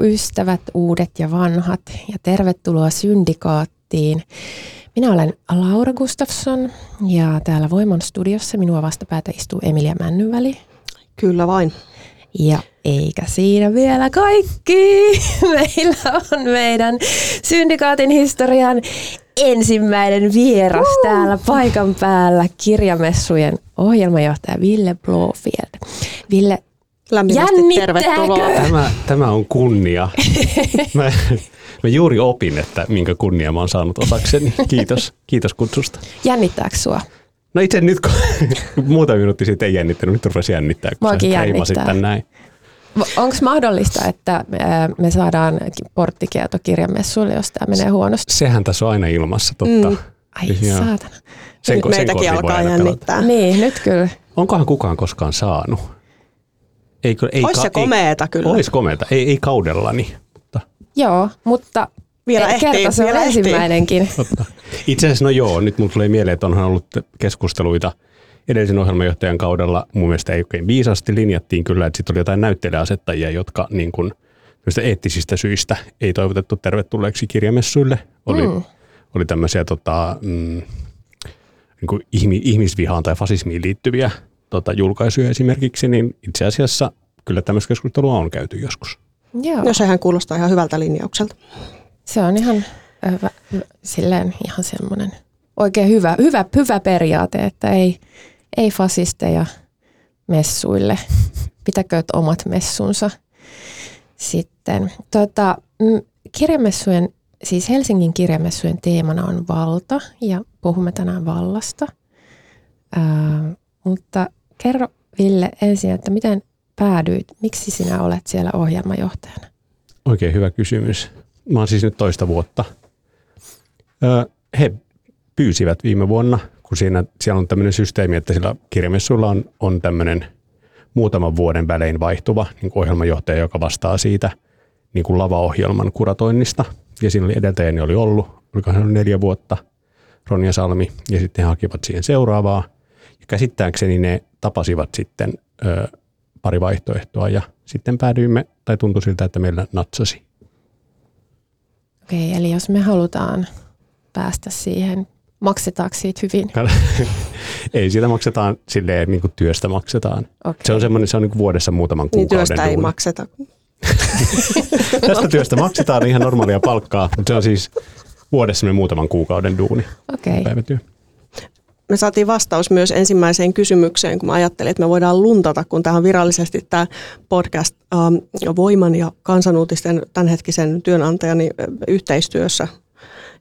Pikkuystävät, uudet ja vanhat ja tervetuloa Syndikaattiin. Minä olen Laura Gustafsson ja täällä Voimon studiossa minua vastapäätä istuu Emilia Männyväli. Kyllä vain. Ja eikä siinä vielä kaikki. Meillä on meidän Syndikaatin historian ensimmäinen vieras uh. täällä paikan päällä kirjamessujen ohjelmajohtaja Ville Blofield. Ville, Lämpimästi tervetuloa. Tämä, tämä on kunnia. Mä, mä juuri opin, että minkä kunnia mä oon saanut osakseni. Kiitos, kiitos kutsusta. Jännittääkö sua? No itse nyt, kun muutama minuutti sitten ei jännittänyt, nyt rupesi jännittää, kun Muakin sä jännittää. näin. Onko mahdollista, että me saadaan porttikielto kirjamessuille, jos tämä menee huonosti? Sehän tässä on aina ilmassa, totta. Mm. Ai Joo. saatana. Sen, nyt sen meitäkin alkaa jännittää. Niin, nyt kyllä. Onkohan kukaan koskaan saanut? Ei, ei, Ois se komeeta kyllä. Ois komeeta, ei, ei kaudellani. Mutta. Joo, mutta vielä ehtii, kerta se vielä on ehtii. ensimmäinenkin. Totta. Itse asiassa no joo, nyt mulle tulee mieleen, että onhan ollut keskusteluita edellisen ohjelmajohtajan kaudella. Mun mielestä ei oikein viisasti linjattiin kyllä, että sitten oli jotain näyttelijäasettajia, jotka niin kuin, eettisistä syistä ei toivotettu tervetulleeksi kirjamessuille. Oli, mm. oli tämmöisiä tota, mm, niin kuin ihmisvihaan tai fasismiin liittyviä tota, julkaisuja esimerkiksi, niin itse asiassa kyllä tämmöistä keskustelua on käyty joskus. Joo. No sehän kuulostaa ihan hyvältä linjaukselta. Se on ihan, äh, silleen ihan semmoinen oikein hyvä, hyvä, hyvä periaate, että ei, ei fasisteja messuille. Pitäkööt omat messunsa sitten. Tota, kirjamessujen, siis Helsingin kirjamessujen teemana on valta ja puhumme tänään vallasta. Ää, mutta Kerro Ville ensin, että miten päädyit, miksi sinä olet siellä ohjelmajohtajana? Oikein hyvä kysymys. Mä oon siis nyt toista vuotta. He pyysivät viime vuonna, kun siinä, siellä on tämmöinen systeemi, että sillä kirjamessuilla on, on tämmöinen muutaman vuoden välein vaihtuva niin kuin ohjelmajohtaja, joka vastaa siitä niin kuin lavaohjelman kuratoinnista. Ja siinä oli edeltäjäni oli ollut, oliko hän neljä vuotta, Ronja Salmi, ja sitten he hakivat siihen seuraavaa – käsittääkseni ne tapasivat sitten pari vaihtoehtoa ja sitten päädyimme, tai tuntui siltä, että meillä natsasi. Okei, eli jos me halutaan päästä siihen, maksetaanko siitä hyvin? ei, siitä maksetaan silleen, niin kuin työstä maksetaan. Okay. Se on semmoinen, se on niin kuin vuodessa muutaman niin kuukauden niin työstä duuni. ei makseta. Tästä työstä maksetaan ihan normaalia palkkaa, mutta se on siis vuodessa muutaman kuukauden duuni. Okay. Päivätyö me saatiin vastaus myös ensimmäiseen kysymykseen, kun mä ajattelin, että me voidaan luntata, kun tähän virallisesti tämä podcast ähm, Voiman ja kansanuutisten tämänhetkisen työnantajani äh, yhteistyössä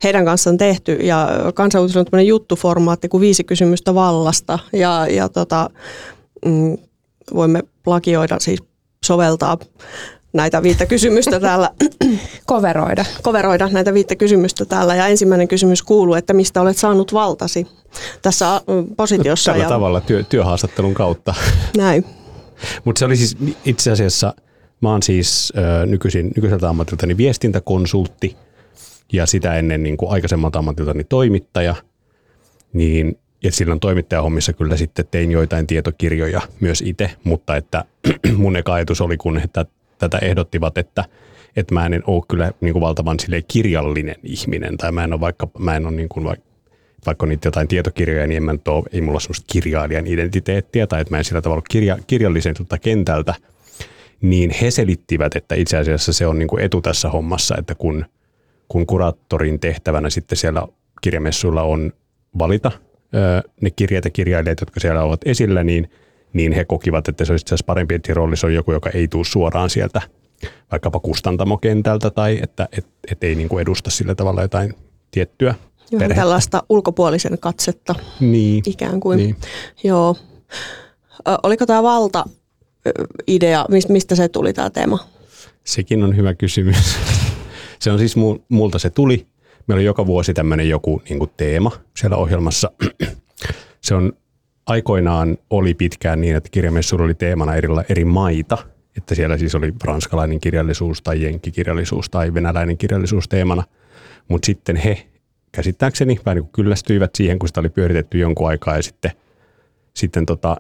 heidän kanssaan tehty. Ja kansanuutis on tämmöinen juttuformaatti kuin viisi kysymystä vallasta. Ja, ja tota, mm, voimme plagioida, siis soveltaa näitä viittä kysymystä täällä. Koveroida. Koveroida näitä viittä kysymystä täällä. Ja ensimmäinen kysymys kuuluu, että mistä olet saanut valtasi tässä positiossa. Tällä ja... tavalla työ, työhaastattelun kautta. Näin. Mutta se oli siis itse asiassa, mä oon siis ö, nykyisin, nykyiseltä ammatiltani viestintäkonsultti ja sitä ennen niin kuin aikaisemmalta ammatiltani toimittaja. Niin, ja silloin toimittajahommissa kyllä sitten tein joitain tietokirjoja myös itse, mutta että mun eka ajatus oli, kun että tätä ehdottivat, että, että mä en ole kyllä niin kuin valtavan kirjallinen ihminen, tai mä en ole vaikka, mä en ole niin kuin vaikka, vaikka niitä jotain tietokirjoja, niin en mä ole, ei mulla ole semmoista kirjailijan identiteettiä, tai että mä en sillä tavalla kirja, kirjalliselta kentältä, niin he selittivät, että itse asiassa se on niin kuin etu tässä hommassa, että kun, kun kuraattorin tehtävänä sitten siellä kirjamessuilla on valita ne kirjat ja kirjailijat, jotka siellä ovat esillä, niin, niin he kokivat, että se olisi itse asiassa parempi, että roolissa on joku, joka ei tule suoraan sieltä vaikkapa kustantamokentältä tai että et, et ei niin kuin edusta sillä tavalla jotain tiettyä Joo, perhettä. tällaista ulkopuolisen katsetta niin, ikään kuin. Niin. Joo. Oliko tämä valta-idea, mistä se tuli tämä teema? Sekin on hyvä kysymys. Se on siis multa se tuli. Meillä on joka vuosi tämmöinen joku niin kuin teema siellä ohjelmassa. Se on aikoinaan oli pitkään niin, että kirjamessuilla oli teemana eri, eri maita, että siellä siis oli ranskalainen kirjallisuus tai jenkkikirjallisuus tai venäläinen kirjallisuus teemana, mutta sitten he käsittääkseni vähän niin kyllästyivät siihen, kun sitä oli pyöritetty jonkun aikaa ja sitten, sitten tota,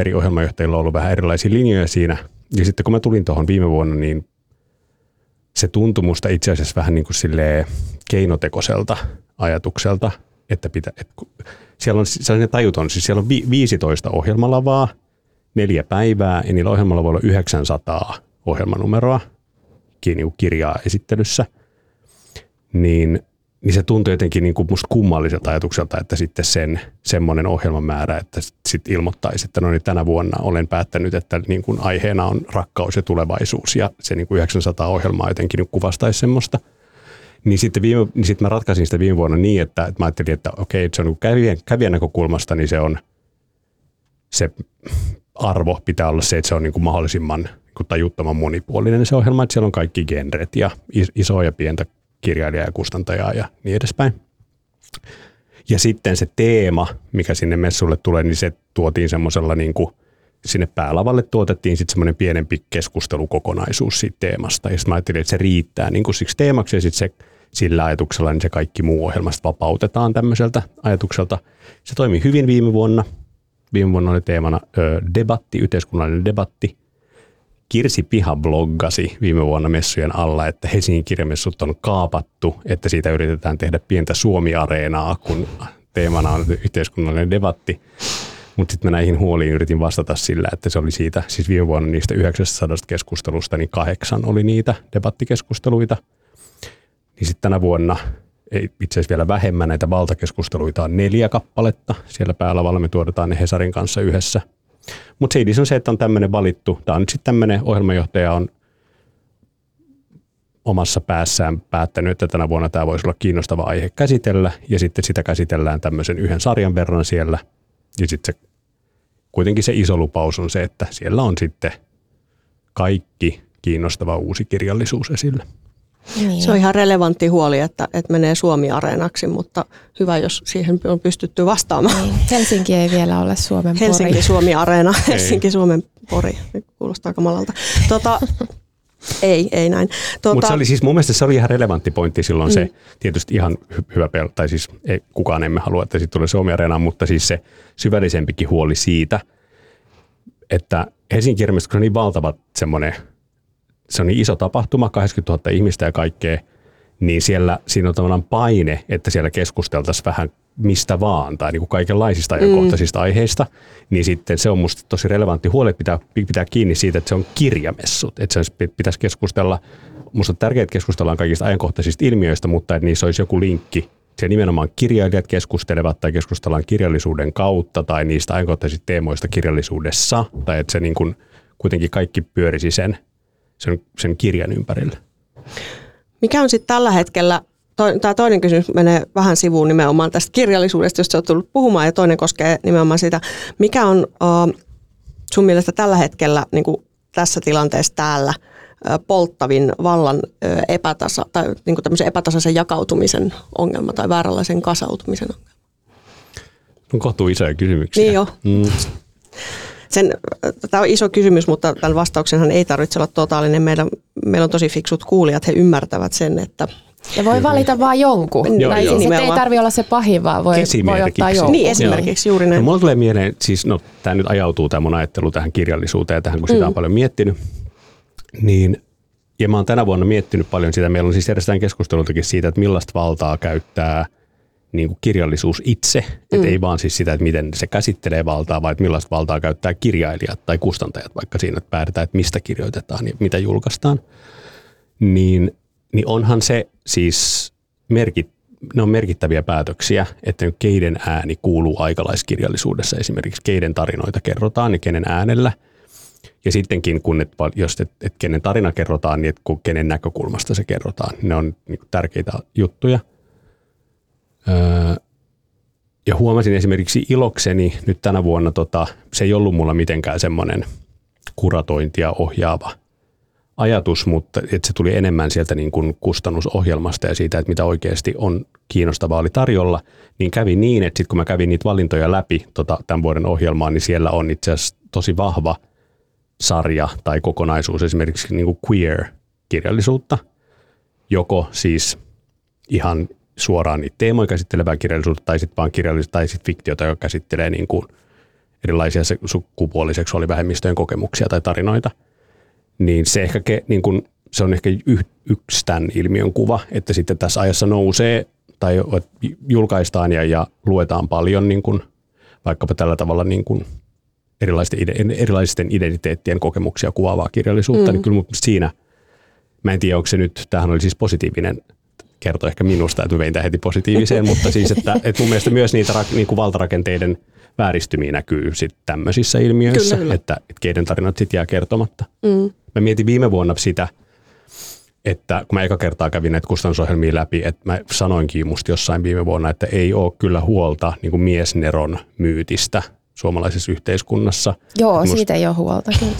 eri ohjelmajohtajilla on ollut vähän erilaisia linjoja siinä. Ja sitten kun mä tulin tuohon viime vuonna, niin se tuntui musta itse asiassa vähän niin kuin keinotekoiselta ajatukselta, että, pitä, että siellä on sellainen tajuton, siis siellä on 15 ohjelmalavaa, neljä päivää ja niillä ohjelmalla voi olla 900 ohjelmanumeroa kirjaa esittelyssä, niin niin se tuntui jotenkin niin kuin musta kummalliselta ajatukselta, että sitten sen semmoinen ohjelmamäärä, että sitten ilmoittaisi, että no niin tänä vuonna olen päättänyt, että niin kuin aiheena on rakkaus ja tulevaisuus ja se niin kuin 900 ohjelmaa jotenkin niin kuvastaisi semmoista. Niin sitten, viime, niin sitten mä ratkaisin sitä viime vuonna niin, että, että mä ajattelin, että okei, että se on niin kävijän, kävijän näkökulmasta, niin se on se arvo pitää olla se, että se on niin kuin mahdollisimman niin kuin tajuttoman monipuolinen se ohjelma, että siellä on kaikki genret ja isoa ja pientä kirjailijaa ja kustantajaa ja niin edespäin. Ja sitten se teema, mikä sinne messulle tulee, niin se tuotiin semmoisella niin kuin sinne päälavalle tuotettiin sitten semmoinen pienempi keskustelukokonaisuus siitä teemasta. Ja sitten mä ajattelin, että se riittää niin kuin siksi teemaksi ja sitten se sillä ajatuksella niin se kaikki muu ohjelmasta vapautetaan tämmöiseltä ajatukselta. Se toimi hyvin viime vuonna. Viime vuonna oli teemana ö, debatti, yhteiskunnallinen debatti. Kirsi Piha bloggasi viime vuonna messujen alla, että Helsingin kirjamessut on kaapattu, että siitä yritetään tehdä pientä Suomi-areenaa, kun teemana on yhteiskunnallinen debatti. Mutta sitten mä näihin huoliin yritin vastata sillä, että se oli siitä, siis viime vuonna niistä 900 keskustelusta, niin kahdeksan oli niitä debattikeskusteluita. Niin sitten tänä vuonna, ei itse asiassa vielä vähemmän näitä valtakeskusteluita on neljä kappaletta. Siellä päälavalla me tuotetaan ne Hesarin kanssa yhdessä – mutta se on se, että on tämmöinen valittu. Tämä on nyt sitten tämmöinen ohjelmajohtaja on omassa päässään päättänyt, että tänä vuonna tämä voisi olla kiinnostava aihe käsitellä, ja sitten sitä käsitellään tämmöisen yhden sarjan verran siellä, ja sitten se, kuitenkin se iso lupaus on se, että siellä on sitten kaikki kiinnostava uusi kirjallisuus esillä. Niin. Se on ihan relevantti huoli, että, että menee Suomi-areenaksi, mutta hyvä, jos siihen on pystytty vastaamaan. Niin. Helsinki ei vielä ole Suomen pori. Helsinki Suomi-areena, Helsinki Suomen pori. Kuulostaa kamalalta. Tota, ei, ei näin. Tuota, Mutta se oli siis mun mielestä se oli ihan relevantti pointti silloin mm. se, tietysti ihan hyvä pel, tai siis ei, kukaan emme halua, että siitä tulee Suomi Areenaan, mutta siis se syvällisempikin huoli siitä, että Helsingin ilmeisesti on niin valtava semmoinen se on niin iso tapahtuma, 80 000 ihmistä ja kaikkea, niin siellä siinä on tavallaan paine, että siellä keskusteltaisiin vähän mistä vaan tai niin kuin kaikenlaisista mm. ajankohtaisista mm. aiheista, niin sitten se on musta tosi relevantti huoli, pitää, pitää kiinni siitä, että se on kirjamessut, että se pitäisi keskustella, musta on tärkeää, että keskustellaan kaikista ajankohtaisista ilmiöistä, mutta että niissä olisi joku linkki se nimenomaan kirjailijat keskustelevat tai keskustellaan kirjallisuuden kautta tai niistä ajankohtaisista teemoista kirjallisuudessa, tai että se niin kuin kuitenkin kaikki pyörisi sen sen, sen kirjan ympärillä. Mikä on sitten tällä hetkellä, tämä toinen kysymys menee vähän sivuun nimenomaan tästä kirjallisuudesta, josta olet tullut puhumaan, ja toinen koskee nimenomaan sitä, mikä on uh, sun mielestä tällä hetkellä niin kuin tässä tilanteessa täällä uh, polttavin vallan uh, epätasa, tai niin kuin tämmöisen epätasaisen jakautumisen ongelma tai vääränlaisen kasautumisen ongelma? On kohtuu isoja kysymyksiä. Niin jo. Mm sen, tämä on iso kysymys, mutta tämän vastauksenhan ei tarvitse olla totaalinen. Meillä, meillä on tosi fiksut kuulijat, he ymmärtävät sen, että ja voi valita vain jonkun. Joo, tai joo. Siis ei tarvitse olla se pahin, vaan voi, voi ottaa jonkun. Niin, esimerkiksi joo. juuri näin. No, mulla tulee mieleen, siis no, tämä nyt ajautuu tämä mun ajattelu tähän kirjallisuuteen ja tähän, kun sitä mm. on paljon miettinyt. Niin, ja mä oon tänä vuonna miettinyt paljon sitä. Meillä on siis järjestetään keskustelutakin siitä, että millaista valtaa käyttää – niin kuin kirjallisuus itse, mm. että ei vaan siis sitä, että miten se käsittelee valtaa, vaan että millaista valtaa käyttää kirjailijat tai kustantajat vaikka siinä, että päätetään, että mistä kirjoitetaan ja mitä julkaistaan. Niin, niin onhan se siis merkit, ne on merkittäviä päätöksiä, että keiden ääni kuuluu aikalaiskirjallisuudessa esimerkiksi, keiden tarinoita kerrotaan ja kenen äänellä. Ja sittenkin, kun et, jos et, et kenen tarina kerrotaan, niin et, kun kenen näkökulmasta se kerrotaan. Ne on niin tärkeitä juttuja. Ja huomasin esimerkiksi ilokseni nyt tänä vuonna, tota, se ei ollut mulla mitenkään semmoinen kuratointia ohjaava ajatus, mutta että se tuli enemmän sieltä niin kuin kustannusohjelmasta ja siitä, että mitä oikeasti on kiinnostavaa oli tarjolla, niin kävi niin, että sitten kun mä kävin niitä valintoja läpi tota, tämän vuoden ohjelmaa, niin siellä on itse asiassa tosi vahva sarja tai kokonaisuus esimerkiksi niin kuin queer-kirjallisuutta, joko siis ihan suoraan niitä teemoja käsittelevää kirjallisuutta tai sitten vaan kirjallisuutta tai sitten fiktiota, joka käsittelee niin kuin erilaisia sukupuoliseksuaalivähemmistöjen kokemuksia tai tarinoita – niin se, ehkä ke, niin kun, se on ehkä y, yksi tämän ilmiön kuva, että sitten tässä ajassa nousee tai julkaistaan ja, ja luetaan paljon niin kun, vaikkapa tällä tavalla niin kun erilaisten, erilaisten identiteettien kokemuksia kuvaavaa kirjallisuutta, mm. niin kyllä siinä, mä en tiedä onko se nyt, tämähän oli siis positiivinen kertoo ehkä minusta, että mä vein heti positiiviseen, mutta siis, että, että mun mielestä myös niitä niin kuin valtarakenteiden vääristymiä näkyy sit tämmöisissä ilmiöissä, kyllä, kyllä. Että, että keiden tarinat sitten jää kertomatta. Mm. Mä mietin viime vuonna sitä, että kun mä eka kertaa kävin näitä kustannusohjelmia läpi, että mä sanoinkin musta jossain viime vuonna, että ei ole kyllä huolta niin kuin miesneron myytistä suomalaisessa yhteiskunnassa. Joo, musta, siitä ei ole huolta. Kyllä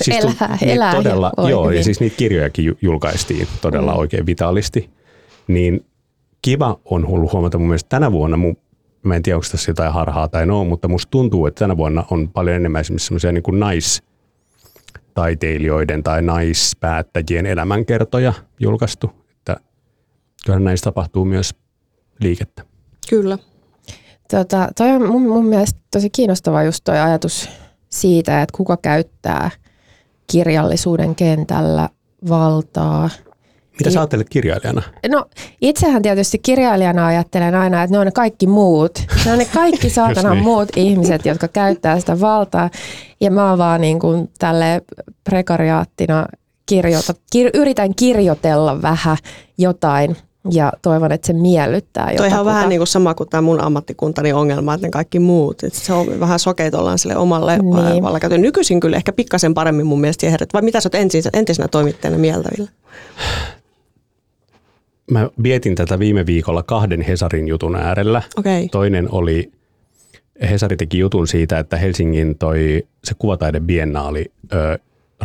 siis elää, elää todella, joo, hyvin. ja siis niitä kirjojakin julkaistiin todella mm. oikein vitaalisti. Niin kiva on ollut huomata mun mielestä tänä vuonna, mun, mä en tiedä onko tässä jotain harhaa tai no, mutta musta tuntuu, että tänä vuonna on paljon enemmän esimerkiksi semmoisia niin kuin nais, taiteilijoiden tai naispäättäjien elämänkertoja julkaistu. Että kyllähän näissä tapahtuu myös liikettä. Kyllä. Tota, toi on mun, mun mielestä tosi kiinnostava just toi ajatus siitä, että kuka käyttää kirjallisuuden kentällä valtaa – mitä sä ajattelet kirjailijana? No itsehän tietysti kirjailijana ajattelen aina, että ne on ne kaikki muut. Ne on ne kaikki saatana niin. muut ihmiset, jotka käyttää sitä valtaa. Ja mä oon vaan niin kuin tälle prekariaattina kirjoita, kir, yritän kirjoitella vähän jotain ja toivon, että se miellyttää Toihan on vähän niin kuin sama kuin tämä mun ammattikuntani ongelma, että ne kaikki muut. Että se on vähän sokeitollaan sille omalle niin. vallakäytölle. Nykyisin kyllä ehkä pikkasen paremmin mun mielestä siihen, vai mitä sä oot entisenä toimittajana mieltä, Ville? Mä vietin tätä viime viikolla kahden Hesarin jutun äärellä. Okay. Toinen oli, Hesari teki jutun siitä, että Helsingin toi, se kuvataide biennaali ö,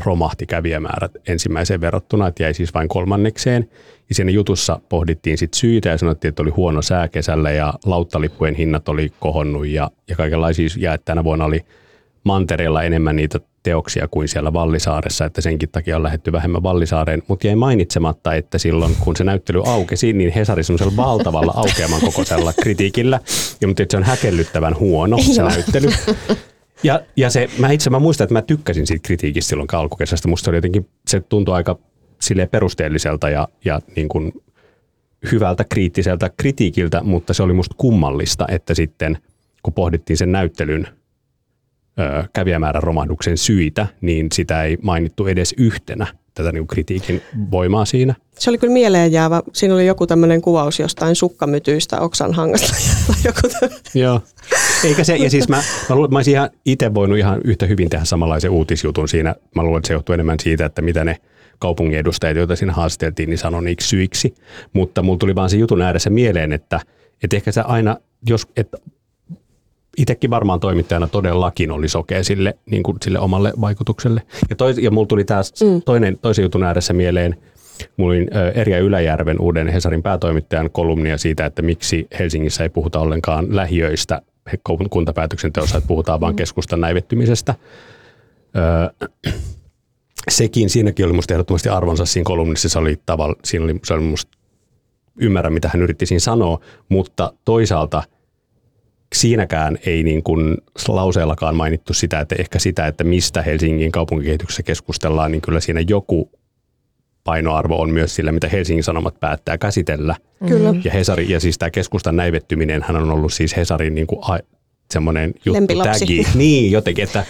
romahti kävijämäärät ensimmäiseen verrattuna, että jäi siis vain kolmannekseen. Ja siinä jutussa pohdittiin sit syitä ja sanottiin, että oli huono sää kesällä ja lauttalippujen hinnat oli kohonnut ja, ja kaikenlaisia. Ja että tänä vuonna oli mantereella enemmän niitä teoksia kuin siellä Vallisaaressa, että senkin takia on lähetty vähemmän Vallisaareen. Mutta jäi mainitsematta, että silloin kun se näyttely aukesi, niin Hesari semmoisella valtavalla aukeaman kokoisella kritiikillä. Ja mutta se on häkellyttävän huono se näyttely. Ja, ja se, mä itse mä muistan, että mä tykkäsin siitä kritiikistä silloin alkukesästä. Musta oli jotenkin, se tuntui aika sille perusteelliselta ja, ja niin kuin hyvältä kriittiseltä kritiikiltä, mutta se oli musta kummallista, että sitten kun pohdittiin sen näyttelyn kävijämäärän romahduksen syitä, niin sitä ei mainittu edes yhtenä tätä niin kritiikin voimaa siinä. Se oli kyllä mieleen jäävä. Siinä oli joku tämmöinen kuvaus jostain sukkamytyistä oksanhangasta. joku Joo. Eikä se, ja siis mä, mä luulen, että mä olisin ihan itse voinut ihan yhtä hyvin tehdä samanlaisen uutisjutun siinä. Mä luulen, että se johtuu enemmän siitä, että mitä ne kaupungin edustajat, joita siinä haasteltiin, niin sanoi niiksi syiksi. Mutta mulla tuli vaan se jutun ääressä mieleen, että, että ehkä sä aina, jos, että itsekin varmaan toimittajana todellakin oli sokea sille, niin kuin sille omalle vaikutukselle. Ja, toi, ja mulla tuli taas mm. toinen, toisen jutun ääressä mieleen, Mulla oli Erja Yläjärven uuden Hesarin päätoimittajan kolumnia siitä, että miksi Helsingissä ei puhuta ollenkaan lähiöistä kuntapäätöksenteossa, että puhutaan vain mm. keskustan näivettymisestä. Öö, sekin, siinäkin oli musta ehdottomasti arvonsa siinä kolumnissa, se oli tavalla, siinä oli, se oli musta, ymmärrän mitä hän yritti siinä sanoa, mutta toisaalta – siinäkään ei niin kuin lauseellakaan mainittu sitä, että ehkä sitä, että mistä Helsingin kaupunkikehityksessä keskustellaan, niin kyllä siinä joku painoarvo on myös sillä, mitä Helsingin Sanomat päättää käsitellä. Kyllä. Ja, Hesari, ja siis tämä keskustan näivettyminen, hän on ollut siis Hesarin niin kuin a, semmoinen juttu, tagi. Niin, jotenkin, että,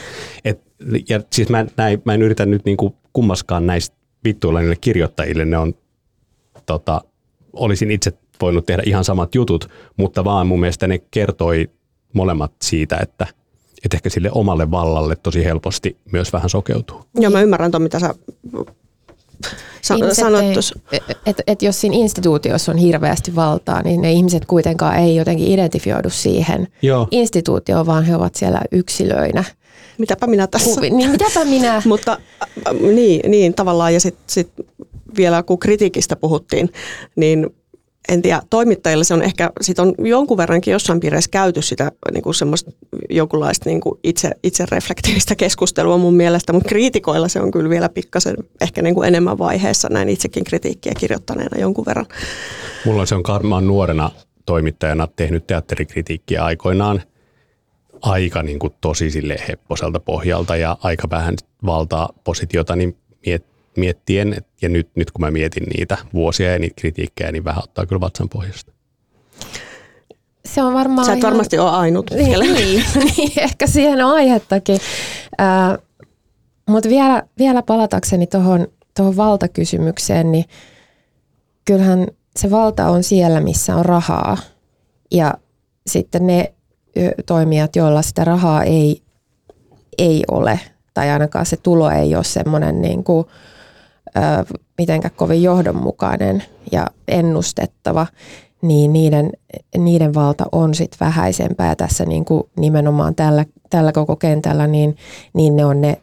et, ja siis mä, näin, mä en yritä nyt niin kuin kummaskaan näistä vittuilla niille kirjoittajille, ne on, tota, olisin itse voinut tehdä ihan samat jutut, mutta vaan mun mielestä ne kertoi molemmat siitä, että, että ehkä sille omalle vallalle tosi helposti myös vähän sokeutuu. Joo, mä ymmärrän tuon, mitä sä sa- sanot tuossa. Että et, et jos siinä instituutiossa on hirveästi valtaa, niin ne ihmiset kuitenkaan ei jotenkin identifioidu siihen Joo. instituutioon, vaan he ovat siellä yksilöinä. Mitäpä minä tässä. Ku, niin mitäpä minä... Mutta äh, niin, niin tavallaan ja sitten sit vielä kun kritiikistä puhuttiin, niin en tiedä, toimittajille se on ehkä, sit on jonkun verrankin jossain piireissä käyty sitä niin kuin semmoista jonkunlaista niin kuin itse, itse reflektiivistä keskustelua mun mielestä, mutta kriitikoilla se on kyllä vielä pikkasen ehkä niin kuin enemmän vaiheessa näin itsekin kritiikkiä kirjoittaneena jonkun verran. Mulla se on karmaan nuorena toimittajana tehnyt teatterikritiikkiä aikoinaan aika niin kuin tosi sille hepposelta pohjalta ja aika vähän valtaa positiota, niin miet, miettien, ja nyt, nyt kun mä mietin niitä vuosia ja niitä kritiikkejä, niin vähän ottaa kyllä vatsan pohjasta. Se on varmaan Sä et ihan- varmasti ole ainut. Niin, niin, niin, ehkä siihen on aihettakin. Äh, Mutta vielä, vielä palatakseni tuohon tohon valtakysymykseen, niin kyllähän se valta on siellä, missä on rahaa. Ja sitten ne toimijat, joilla sitä rahaa ei, ei ole, tai ainakaan se tulo ei ole semmoinen niin kuin, mitenkään kovin johdonmukainen ja ennustettava, niin niiden, niiden valta on sit vähäisempää. Tässä niin kuin nimenomaan tällä, tällä koko kentällä, niin, niin ne on ne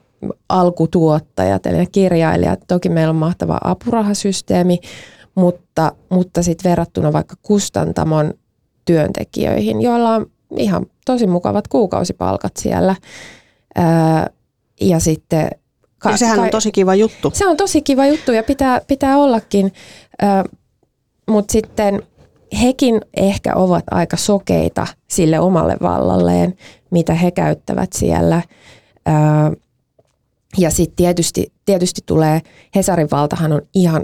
alkutuottajat, eli ne kirjailijat. Toki meillä on mahtava apurahasysteemi, mutta, mutta sitten verrattuna vaikka kustantamon työntekijöihin, joilla on ihan tosi mukavat kuukausipalkat siellä. Ää, ja sitten... Ja sehän on tosi kiva juttu. Se on tosi kiva juttu ja pitää, pitää ollakin, mutta sitten hekin ehkä ovat aika sokeita sille omalle vallalleen, mitä he käyttävät siellä. Ää, ja sitten tietysti, tietysti tulee, Hesarin valtahan on ihan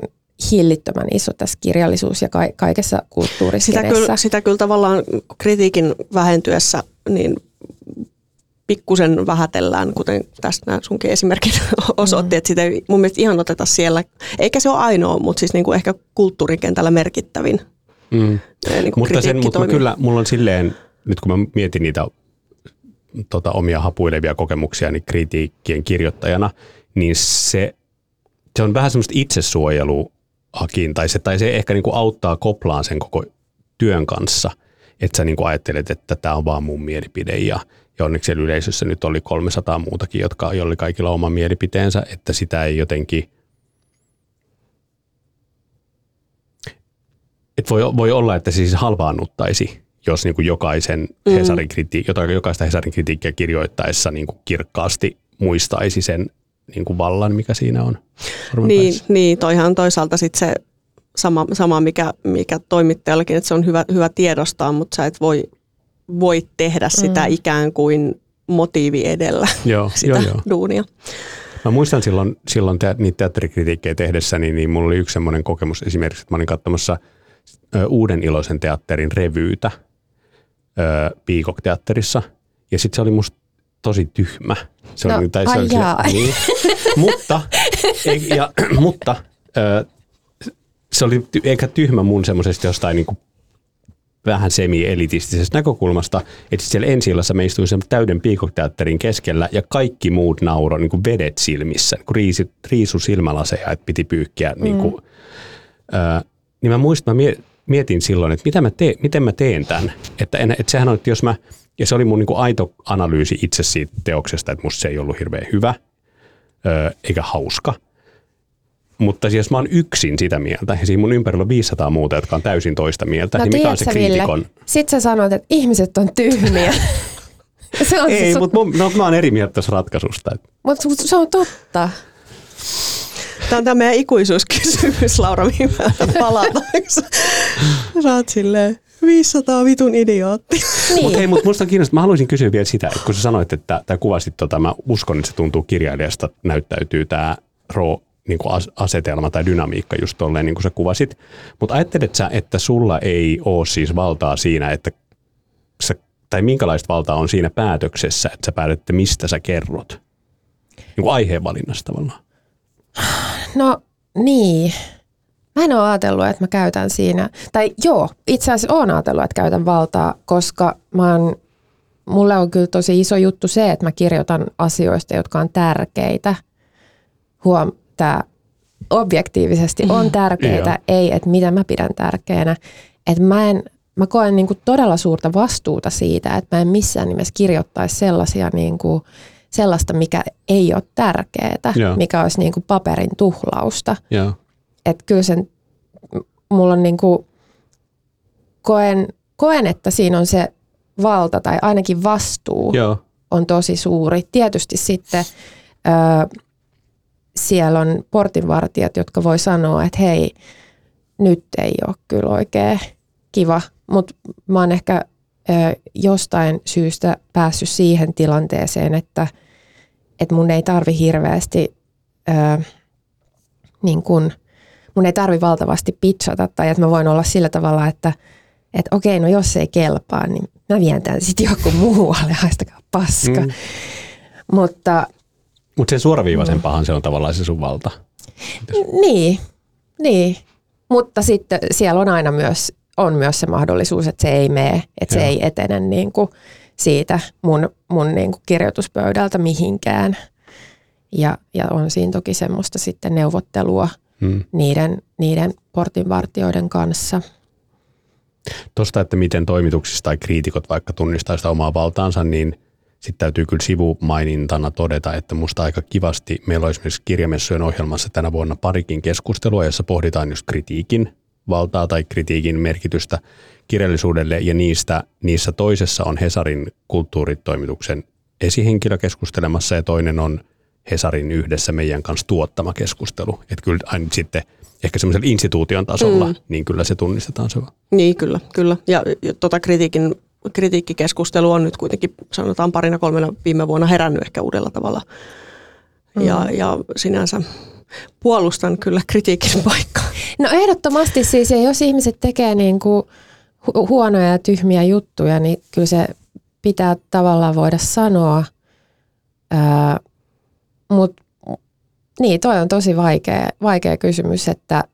hillittömän iso tässä kirjallisuus- ja ka- kaikessa Sitä kulttuuriskenessä. kyllä, sitä kyllä tavallaan kritiikin vähentyessä niin pikkusen vähätellään, kuten tässä nämä sunkin esimerkit osoitti, mm. että sitä ei mun mielestä ihan oteta siellä. Eikä se ole ainoa, mutta siis niin kuin ehkä kulttuurikentällä merkittävin Mm. niin kuin Mutta, sen, mutta kyllä, mulla on silleen, nyt kun mä mietin niitä tota, omia hapuilevia kokemuksia niin kritiikkien kirjoittajana, niin se, se on vähän semmoista itsesuojeluakin, tai se, tai se ehkä niin kuin auttaa koplaan sen koko työn kanssa, että sä niin kuin ajattelet, että tämä on vaan mun mielipide, ja, ja onneksi siellä yleisössä nyt oli 300 muutakin, jotka, joilla oli kaikilla oma mielipiteensä, että sitä ei jotenkin et voi, voi olla, että se siis halvaannuttaisi, jos niin kuin jokaisen Mm. Hesarin kriti- jota, jokaista Hesarin kritiikkiä kirjoittaessa niin kuin kirkkaasti muistaisi sen niin kuin vallan, mikä siinä on. Niin, niin toihan on toisaalta sit se sama, sama mikä, mikä toimittajallakin, että se on hyvä, hyvä tiedostaa, mutta sä et voi, voi tehdä sitä Mm. ikään kuin motiivi edellä Joo, sitä joo, joo. duunia. Mä muistan silloin, silloin te, niitä teatterikritiikkejä tehdessä, niin, niin mulla oli yksi semmoinen kokemus esimerkiksi, että mä olin katsomassa ö, Uuden iloisen teatterin revyytä ö, Peacock-teatterissa. Ja sitten se oli musta tosi tyhmä. Se No, oli, tai se oli niin. mutta, ei, ja, mutta ö, se oli ty, eikä tyhmä mun semmoisesta jostain niin kuin vähän semi-elitistisesta näkökulmasta, että siellä ensi me istuin sen täyden piikokteatterin keskellä ja kaikki muut nauroi niin kuin vedet silmissä, niin kuin riisi, riisu silmälaseja, että piti pyyhkiä. Mm. Niin, kuin, ää, niin mä muistan, mä mie- mietin silloin, että mitä mä teen, miten mä teen tämän. Että, en, että sehän on, että jos mä, ja se oli mun niin kuin aito analyysi itse siitä teoksesta, että musta se ei ollut hirveän hyvä ö, eikä hauska. Mutta siis jos mä oon yksin sitä mieltä, ja siinä mun ympärillä on 500 muuta, jotka on täysin toista mieltä, No niin mikä on se Ville, kriitikon? Sit sä sanoit, että ihmiset on tyhmiä. se on, Ei, se, mutta no, mä oon eri mieltä tässä ratkaisusta. että- mut se on totta. Tämä on tämä meidän ikuisuuskysymys, Laura, mihin mä palataan. Sä oot silleen 500 vitun idiootti. Niin. Mutta hei, mutta musta on kiinnostaa, mä haluaisin kysyä vielä sitä, että kun sä sanoit, että tai kuvasit tota, mä uskon, että se tuntuu kirjailijasta näyttäytyy tämä ro, niin kuin as- asetelma tai dynamiikka just tolleen, niin kuin sä kuvasit. Mutta ajattelet sä, että sulla ei ole siis valtaa siinä, että sä, tai minkälaista valtaa on siinä päätöksessä, että sä päätät, että mistä sä kerrot? Niin kuin aiheenvalinnassa tavallaan. No niin. Mä en ole ajatellut, että mä käytän siinä, tai joo, itse asiassa oon ajatellut, että käytän valtaa, koska mä oon, mulle on kyllä tosi iso juttu se, että mä kirjoitan asioista, jotka on tärkeitä. Huom, tää objektiivisesti on tärkeitä, Joo. ei, että mitä mä pidän tärkeänä. Että mä en, mä koen niinku todella suurta vastuuta siitä, että mä en missään nimessä kirjoittaisi sellaisia niinku, sellaista, mikä ei ole tärkeää, mikä olisi niinku paperin tuhlausta että kyllä sen, mulla on niinku, koen, koen, että siinä on se valta tai ainakin vastuu Joo. on tosi suuri. Tietysti sitten ö, siellä on portinvartijat, jotka voi sanoa, että hei, nyt ei ole kyllä oikein kiva, mutta mä oon ehkä ö, jostain syystä päässyt siihen tilanteeseen, että, että mun ei tarvi hirveästi ö, niin kun, mun ei tarvi valtavasti pitchata tai että mä voin olla sillä tavalla, että, että okei, no jos se ei kelpaa, niin mä vien tämän sitten joku muualle, haistakaa paska. Mm. Mutta Mutta sen suoraviivaisempahan se on tavallaan se sun valta. niin, niin. Mutta sitten siellä on aina myös, on myös se mahdollisuus, että se ei mene, että se ei etene niin kuin siitä mun, mun niin kuin kirjoituspöydältä mihinkään. Ja, ja on siinä toki semmoista sitten neuvottelua Mm. niiden, niiden portinvartijoiden kanssa. Tuosta, että miten toimituksissa tai kriitikot vaikka tunnistaa sitä omaa valtaansa, niin sitten täytyy kyllä sivumainintana todeta, että musta aika kivasti meillä on esimerkiksi kirjamessujen ohjelmassa tänä vuonna parikin keskustelua, jossa pohditaan just kritiikin valtaa tai kritiikin merkitystä kirjallisuudelle ja niistä, niissä toisessa on Hesarin kulttuuritoimituksen esihenkilö keskustelemassa ja toinen on Hesarin yhdessä meidän kanssa tuottama keskustelu. Että kyllä aina sitten ehkä semmoisella instituution tasolla, mm. niin kyllä se tunnistetaan se vaan. Niin, kyllä, kyllä. Ja, ja tota kritiikin, kritiikkikeskustelu on nyt kuitenkin, sanotaan parina kolmena viime vuonna herännyt ehkä uudella tavalla. Mm. Ja, ja sinänsä puolustan kyllä kritiikin paikkaa. No ehdottomasti siis, ja jos ihmiset tekee niin kuin hu- huonoja ja tyhmiä juttuja, niin kyllä se pitää tavallaan voida sanoa. Mutta niin, toi on tosi vaikea, vaikea kysymys, että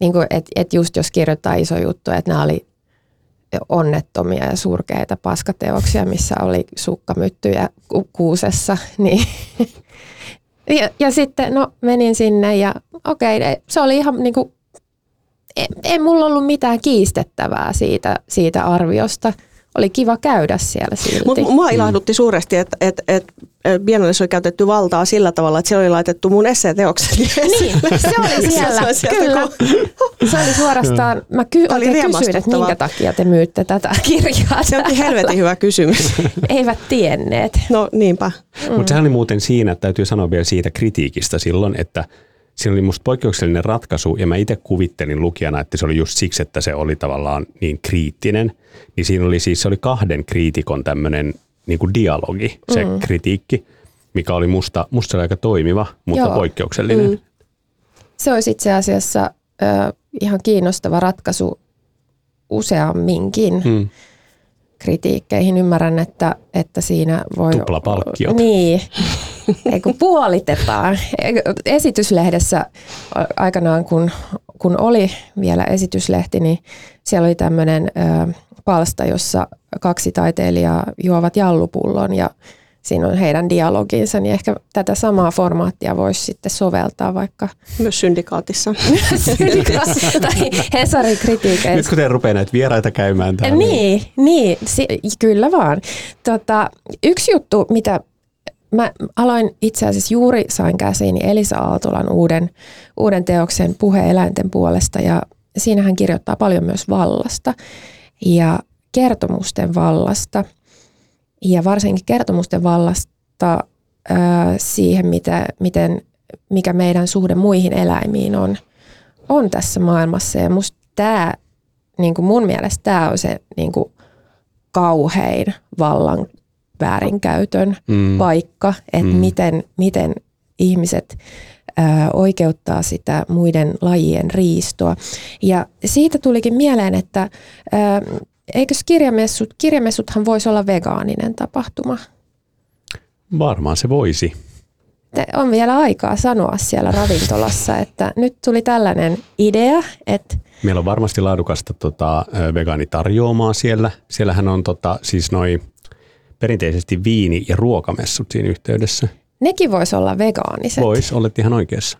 niin kuin, et, et just jos kirjoittaa iso juttu, että nämä oli onnettomia ja surkeita paskateoksia, missä oli sukkamyttyjä ku- kuusessa, niin ja, ja sitten no menin sinne ja okei, se oli ihan niin kuin, ei, ei mulla ollut mitään kiistettävää siitä, siitä arviosta. Oli kiva käydä siellä silti. Mutta mua ilahdutti suuresti, että et, et, et Biennalissa oli käytetty valtaa sillä tavalla, että siellä oli laitettu mun esseeteokseni Niin, se oli siellä, Se kyllä. Se oli suorastaan, mä ky- Oli oikein kysyin, että minkä takia te myytte tätä kirjaa. Se onkin helvetin hyvä kysymys. Eivät tienneet. No niinpä. Mm. Mutta sehän oli muuten siinä, että täytyy sanoa vielä siitä kritiikistä silloin, että siinä oli musta poikkeuksellinen ratkaisu ja mä itse kuvittelin lukijana, että se oli just siksi, että se oli tavallaan niin kriittinen. Niin siinä oli siis, se oli kahden kriitikon tämmöinen niin kuin dialogi, se mm. kritiikki, mikä oli musta, musta se oli aika toimiva, mutta Joo. poikkeuksellinen. Mm. Se olisi itse asiassa ö, ihan kiinnostava ratkaisu useamminkin Mm. kritiikkeihin. Ymmärrän, että, että siinä voi... Tuplapalkkiot. Niin, ei kun puolitetaan. Esityslehdessä aikanaan, kun, kun oli vielä esityslehti, niin siellä oli tämmöinen palsta, jossa kaksi taiteilijaa juovat jallupullon ja siinä on heidän dialoginsa, niin ehkä tätä samaa formaattia voisi sitten soveltaa vaikka Myös syndikaatissa. tai Hesarin kritiikeistä. Nyt kun te rupeaa näitä vieraita käymään täällä. Niin, niin si- kyllä vaan. Tota, yksi juttu, mitä mä aloin itse asiassa juuri sain käsiini Elisa Aaltolan uuden, uuden teoksen Puhe eläinten puolesta ja siinä hän kirjoittaa paljon myös vallasta ja kertomusten vallasta. Ja varsinkin kertomusten vallasta ää, siihen, mitä, miten, mikä meidän suhde muihin eläimiin on, on tässä maailmassa. Ja musta tämä niin mun mielestä tämä on se niin kuin kauhein vallan väärinkäytön Mm. paikka, että Mm. miten, miten ihmiset ää, oikeuttaa sitä muiden lajien riistoa. Ja siitä tulikin mieleen, että ää, eikös kirjamessut, kirjamessuthan voisi olla vegaaninen tapahtuma. Varmaan se voisi. te- on vielä aikaa sanoa siellä ravintolassa, että nyt tuli tällainen idea, että Meillä on varmasti laadukasta tota, ö, vegaanitarjoomaa siellä. Siellähän on tota, siis noin perinteisesti viini- ja ruokamessut siinä yhteydessä. nekin voisi olla vegaaniset. Vois, olet ihan oikeassa.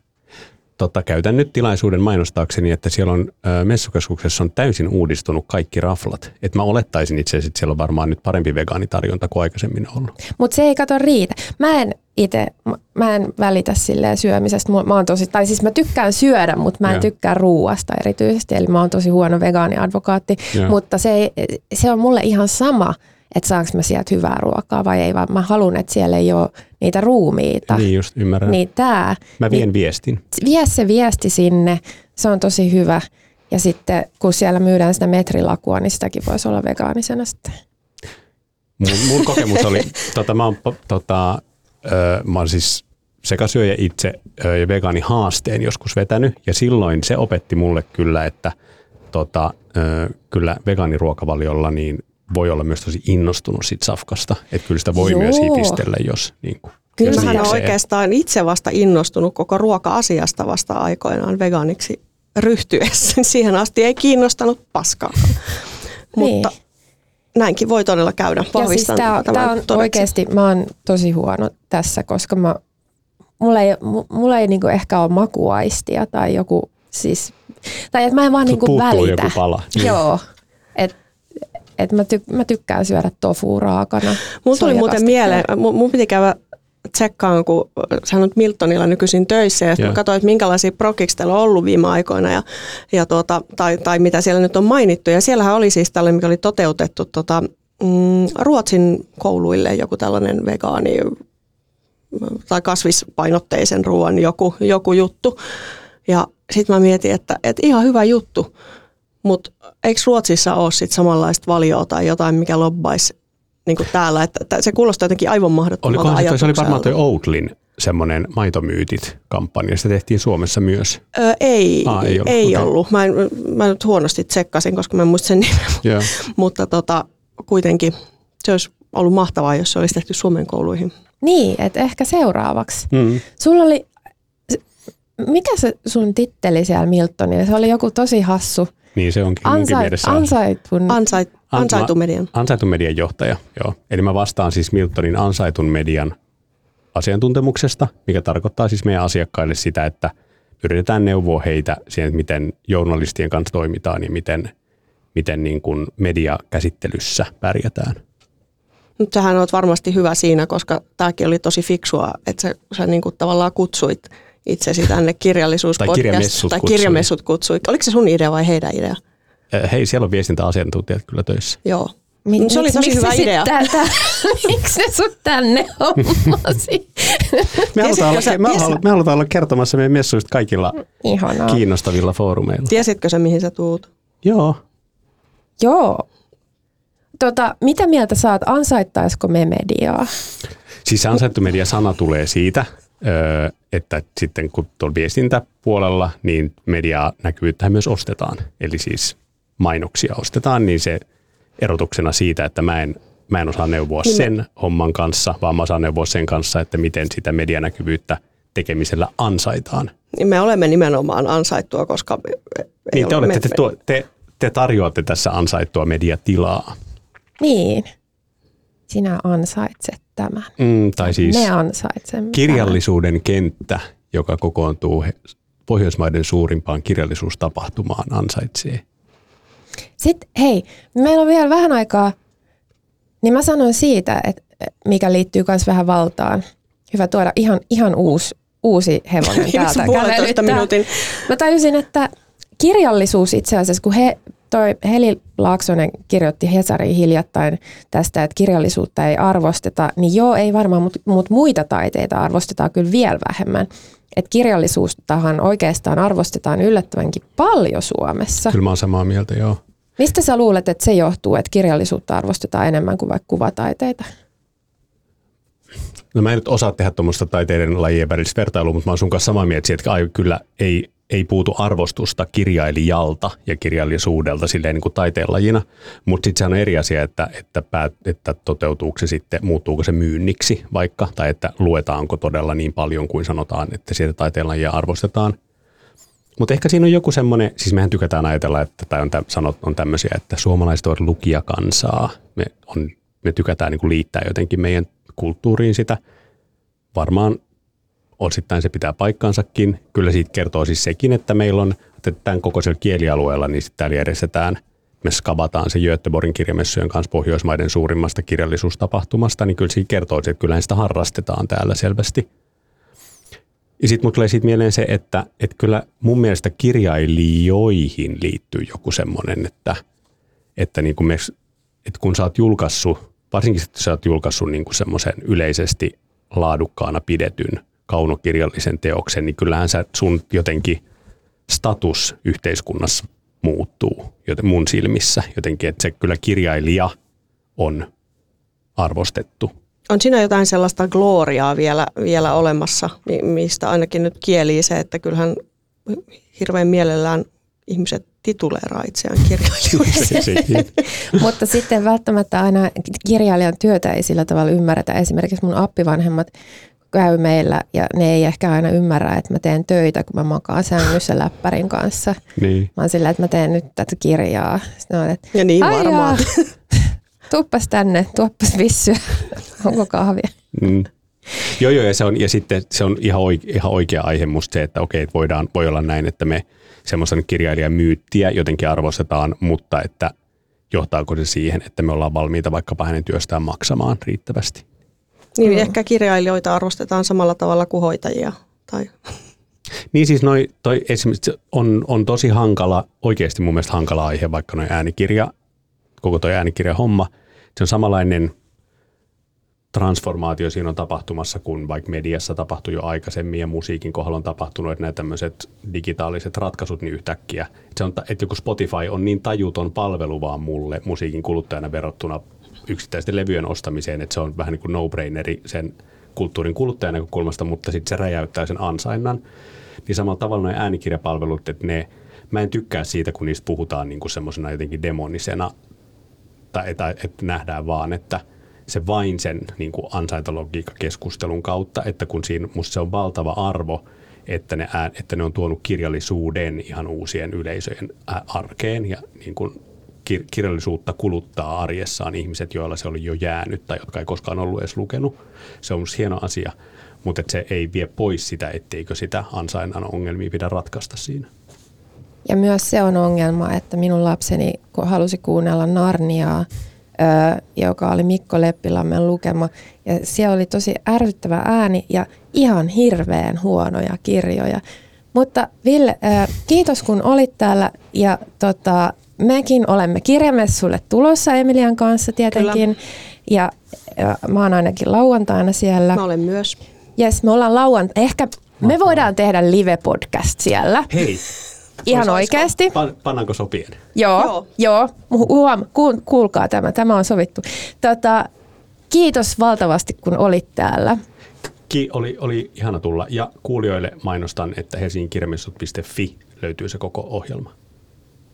Tota, käytän nyt tilaisuuden mainostaakseni, että siellä on ö, messukeskuksessa on täysin uudistunut kaikki raflat. Et mä olettaisin itse asiassa, että siellä on varmaan nyt parempi vegaanitarjonta kuin aikaisemmin ollut. Mutta se ei kato riitä. Mä en itse, mä en välitä silleen syömisestä. Mä, mä oon tosi, tai siis mä tykkään syödä, mutta mä en Joo. tykkää ruuasta erityisesti. Eli mä oon tosi huono vegaaniadvokaatti. Joo. Mutta se, ei, se on mulle ihan sama, että saanko mä sieltä hyvää ruokaa vai ei, vaan mä haluan, että siellä ei ole niitä ruumiita. Niin just, ymmärrän. Niin tää, Mä vien viestin. vie se viesti sinne, se on tosi hyvä. Ja sitten kun siellä myydään sitä metrilakua, niin sitäkin voisi olla vegaanisena sitten. Mun, mun kokemus oli, tota, mä, oon, tota, ö, mä oon siis sekasyöjä itse ö, ja vegaanihaasteen joskus vetänyt ja silloin se opetti mulle kyllä, että tota, ö, kyllä vegaaniruokavaliolla niin voi olla myös tosi innostunut sit safkasta, että kyllä sitä voi Joo. myös hifistellä, jos niin kuin, Kyllä niin, olen se- oikeastaan itse vasta innostunut koko ruoka-asiasta vasta aikoinaan vegaaniksi ryhtyessä. Siihen asti ei kiinnostanut paskaa. Mutta Niin. näinkin voi todella käydä. Ja siis tää, on- tämän tää on todeksi. oikeasti, mä oon tosi huono tässä, koska mä, mulla ei, mu- mulla ei niinku ehkä ole makuaistia tai joku siis, tai että mä en vaan Sulta niinku välitä. joku pala. Niin. Joo, että et mä, tyk, mä tykkään syödä tofu raakana. Mulla tuli muuten mieleen, mun, mun piti käydä tsekkaan, kun sä oot Miltonilla nykyisin töissä, ja mä katsoin, että minkälaisia prokiksi teillä on ollut viime aikoina, ja, ja tuota, tai, tai mitä siellä nyt on mainittu. Ja siellähän oli siis tällainen, mikä oli toteutettu tota, mm, Ruotsin kouluille joku tällainen vegaani tai kasvispainotteisen ruoan joku, joku juttu. Ja sitten mä mietin, että, että ihan hyvä juttu, mutta eikö Ruotsissa ole sit samanlaista valioa tai jotain, mikä lobbaisi niin kuin täällä, että, että se kuulostaa jotenkin aivan mahdottomalta Olikohan se, oli varmaan toi Outlin semmoinen maitomyytit-kampanja, sitä tehtiin Suomessa myös. Ö, ei, Aa, ei ollut. Ei okei. ollut. Mä, en, mä nyt huonosti tsekkasin, koska mä en muista sen nimen, Joo. mutta tota, kuitenkin se olisi ollut mahtavaa, jos se olisi tehty Suomen kouluihin. Niin, että ehkä seuraavaksi. Mm. Sulla oli, mikä se sun titteli siellä Miltonilla? Se oli joku tosi hassu. Niin se onkin munkin Ansait, mielessä. ansaitun. Ansait, An- ansaitu mä- median. Ansaitun median johtaja, joo. Eli mä vastaan siis Miltonin ansaitun median asiantuntemuksesta, mikä tarkoittaa siis meidän asiakkaille sitä, että yritetään neuvoa heitä siihen, että miten journalistien kanssa toimitaan ja miten, miten niin kuin mediakäsittelyssä pärjätään. Mutta sähän olet varmasti hyvä siinä, koska tämäkin oli tosi fiksua, että sä, sä niin kuin tavallaan kutsuit itsesi tänne kirjallisuuspodcast. Tai kirjamessut tai kutsuin. kirjamessut kutsuit. Oliko se sun idea vai heidän idea? Hei, siellä on viestintäasiantuntijat kyllä töissä. Joo. Mi- se oli miksi- tosi miksi hyvä idea. Tä, tä, miksi ne sut tänne hommasi? Me halutaan, olla, sä- me, tiesit- halu, me halutaan olla kertomassa meidän messuista kaikilla Ihanaa. kiinnostavilla foorumeilla. Tiesitkö sä, mihin sä tuut? Joo. Joo. Tota, mitä mieltä saat, ansaittaisiko me mediaa? Siis se ansaittu media-sana tulee siitä, öö, että sitten kun tuolla viestintäpuolella, niin mediaa näkyvyyttä myös ostetaan. Eli siis mainoksia ostetaan, niin se erotuksena siitä, että mä en, mä en osaa neuvoa Niin sen homman kanssa, vaan mä osaan neuvoa sen kanssa, että miten sitä medianäkyvyyttä tekemisellä ansaitaan. Niin me olemme nimenomaan ansaittua, koska Niin te, ole olette, te, me- tuo, te, te tarjoatte tässä ansaittua mediatilaa. Niin. Sinä ansaitset tämän. Mm, tai siis Me ansaitsemme kirjallisuuden kenttä, joka kokoontuu Pohjoismaiden suurimpaan kirjallisuustapahtumaan, ansaitsee. tämän. Sitten hei, meillä on vielä vähän aikaa, niin mä sanon siitä, että mikä liittyy myös vähän valtaan. Hyvä tuoda ihan, ihan uusi, uusi hevonen täältä minuutin. Mä tajusin, että kirjallisuus itse asiassa, kun he, toi Heli Laaksonen kirjoitti Hesariin hiljattain tästä, että kirjallisuutta ei arvosteta, niin joo, ei varmaan, mutta mut muita taiteita arvostetaan kyllä vielä vähemmän. Että kirjallisuuttahan oikeastaan arvostetaan yllättävänkin paljon Suomessa. Kyllä mä oon samaa mieltä, joo. Mistä sä luulet, että se johtuu, että kirjallisuutta arvostetaan enemmän kuin vaikka kuvataiteita? No mä en nyt osaa tehdä tuommoista taiteiden lajien välistä vertailua, mutta mä oon sun kanssa samaa mieltä että ai, kyllä ei, ei puutu arvostusta kirjailijalta ja kirjallisuudelta silleen niin kuin taiteenlajina, mutta sitten se on eri asia, että, että, päät, että toteutuuko se sitten, muuttuuko se myynniksi vaikka, tai että luetaanko todella niin paljon kuin sanotaan, että sieltä taiteenlajia arvostetaan. Mutta ehkä siinä on joku semmoinen, siis mehän tykätään ajatella, että tai on, tä, sanot, on tämmöisiä, että suomalaiset ovat lukijakansaa. Me, on, me tykätään niin kuin liittää jotenkin meidän kulttuuriin sitä. Varmaan osittain se pitää paikkansakin. Kyllä siitä kertoo siis sekin, että meillä on että tämän kokoisella kielialueella, niin sitten täällä järjestetään, me skavataan se Göteborgin kirjamessujen kanssa Pohjoismaiden suurimmasta kirjallisuustapahtumasta, niin kyllä siitä kertoo, että kyllähän sitä harrastetaan täällä selvästi. Ja sitten mulle tulee siitä mieleen se, että, että kyllä mun mielestä kirjailijoihin liittyy joku semmoinen, että, että, niin kuin me, että kun sä oot julkaissut, varsinkin että sä oot julkaissut niin kuin semmoisen yleisesti laadukkaana pidetyn kaunokirjallisen teoksen, niin kyllähän sä sun jotenkin status yhteiskunnassa muuttuu joten mun silmissä jotenkin, että se kyllä kirjailija on arvostettu. On siinä jotain sellaista gloriaa vielä, vielä olemassa, mistä ainakin nyt kielii se, että kyllähän hirveän mielellään ihmiset tituleeraa itseään kirjailijoiksi. Mutta sitten välttämättä aina kirjailijan työtä ei sillä tavalla ymmärretä. Esimerkiksi mun appivanhemmat käy meillä ja ne ei ehkä aina ymmärrä, että mä teen töitä, kun mä makaan sängyssä läppärin kanssa. Niin. Mä oon sillä, että mä teen nyt tätä kirjaa. on, että, ja niin varmaan. Tuppas tänne, tuoppas vissyä. Onko kahvia? Mm. Joo, joo, ja, se on, ja sitten se on ihan, oikea, ihan oikea aihe musta se, että okei, että voidaan, voi olla näin, että me semmoisen kirjailijan myyttiä jotenkin arvostetaan, mutta että johtaako se siihen, että me ollaan valmiita vaikkapa hänen työstään maksamaan riittävästi. Niin mm. ehkä kirjailijoita arvostetaan samalla tavalla kuin hoitajia. Tai... Niin siis noi, toi esimerkiksi on, on tosi hankala, oikeasti mun mielestä hankala aihe, vaikka noin äänikirja, koko toi äänikirja-homma. Se on samanlainen transformaatio siinä on tapahtumassa, kun vaikka mediassa tapahtui jo aikaisemmin ja musiikin kohdalla on tapahtunut, että nämä tämmöiset digitaaliset ratkaisut niin yhtäkkiä. Se on, että joku Spotify on niin tajuton palvelu vaan mulle musiikin kuluttajana verrattuna yksittäisten levyjen ostamiseen, että se on vähän niin kuin no-braineri sen kulttuurin kuluttajan näkökulmasta, mutta sitten se räjäyttää sen ansainnan. Niin samalla tavalla nuo äänikirjapalvelut, että ne, mä en tykkää siitä, kun niistä puhutaan niin kuin semmoisena jotenkin demonisena, tai, tai että nähdään vaan, että se vain sen niin kuin ansaintalogiikka-keskustelun kautta, että kun siinä musta se on valtava arvo, että ne, että ne on tuonut kirjallisuuden ihan uusien yleisöjen arkeen ja niin kuin kir- kirjallisuutta kuluttaa arjessaan ihmiset, joilla se oli jo jäänyt tai jotka ei koskaan ollut edes lukenut. Se on hieno asia, mutta se ei vie pois sitä, etteikö sitä ansainnan ongelmia pidä ratkaista siinä. Ja myös se on ongelma, että minun lapseni halusi kuunnella Narniaa, joka oli Mikko Leppilammen lukema. Ja siellä oli tosi ärsyttävä ääni ja ihan hirveän huonoja kirjoja. Mutta Ville, kiitos kun olit täällä ja tota, mekin olemme kirjamessulle tulossa Emilian kanssa tietenkin. Kyllä. Ja, ja mä oon ainakin lauantaina siellä. Mä olen myös. Jes, me ollaan lauantaina. Ehkä me voidaan tehdä live-podcast siellä. Hei, Ihan oikeasti. Pan, pannaanko sopien? Joo, joo. joo. Huom, kuulkaa tämä, tämä on sovittu. Tota, kiitos valtavasti, kun olit täällä. Ki, oli, oli ihana tulla. Ja kuulijoille mainostan, että helsinginkirjamessut.fi löytyy se koko ohjelma.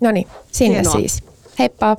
No niin, sinne Hienoa. siis. Heippa!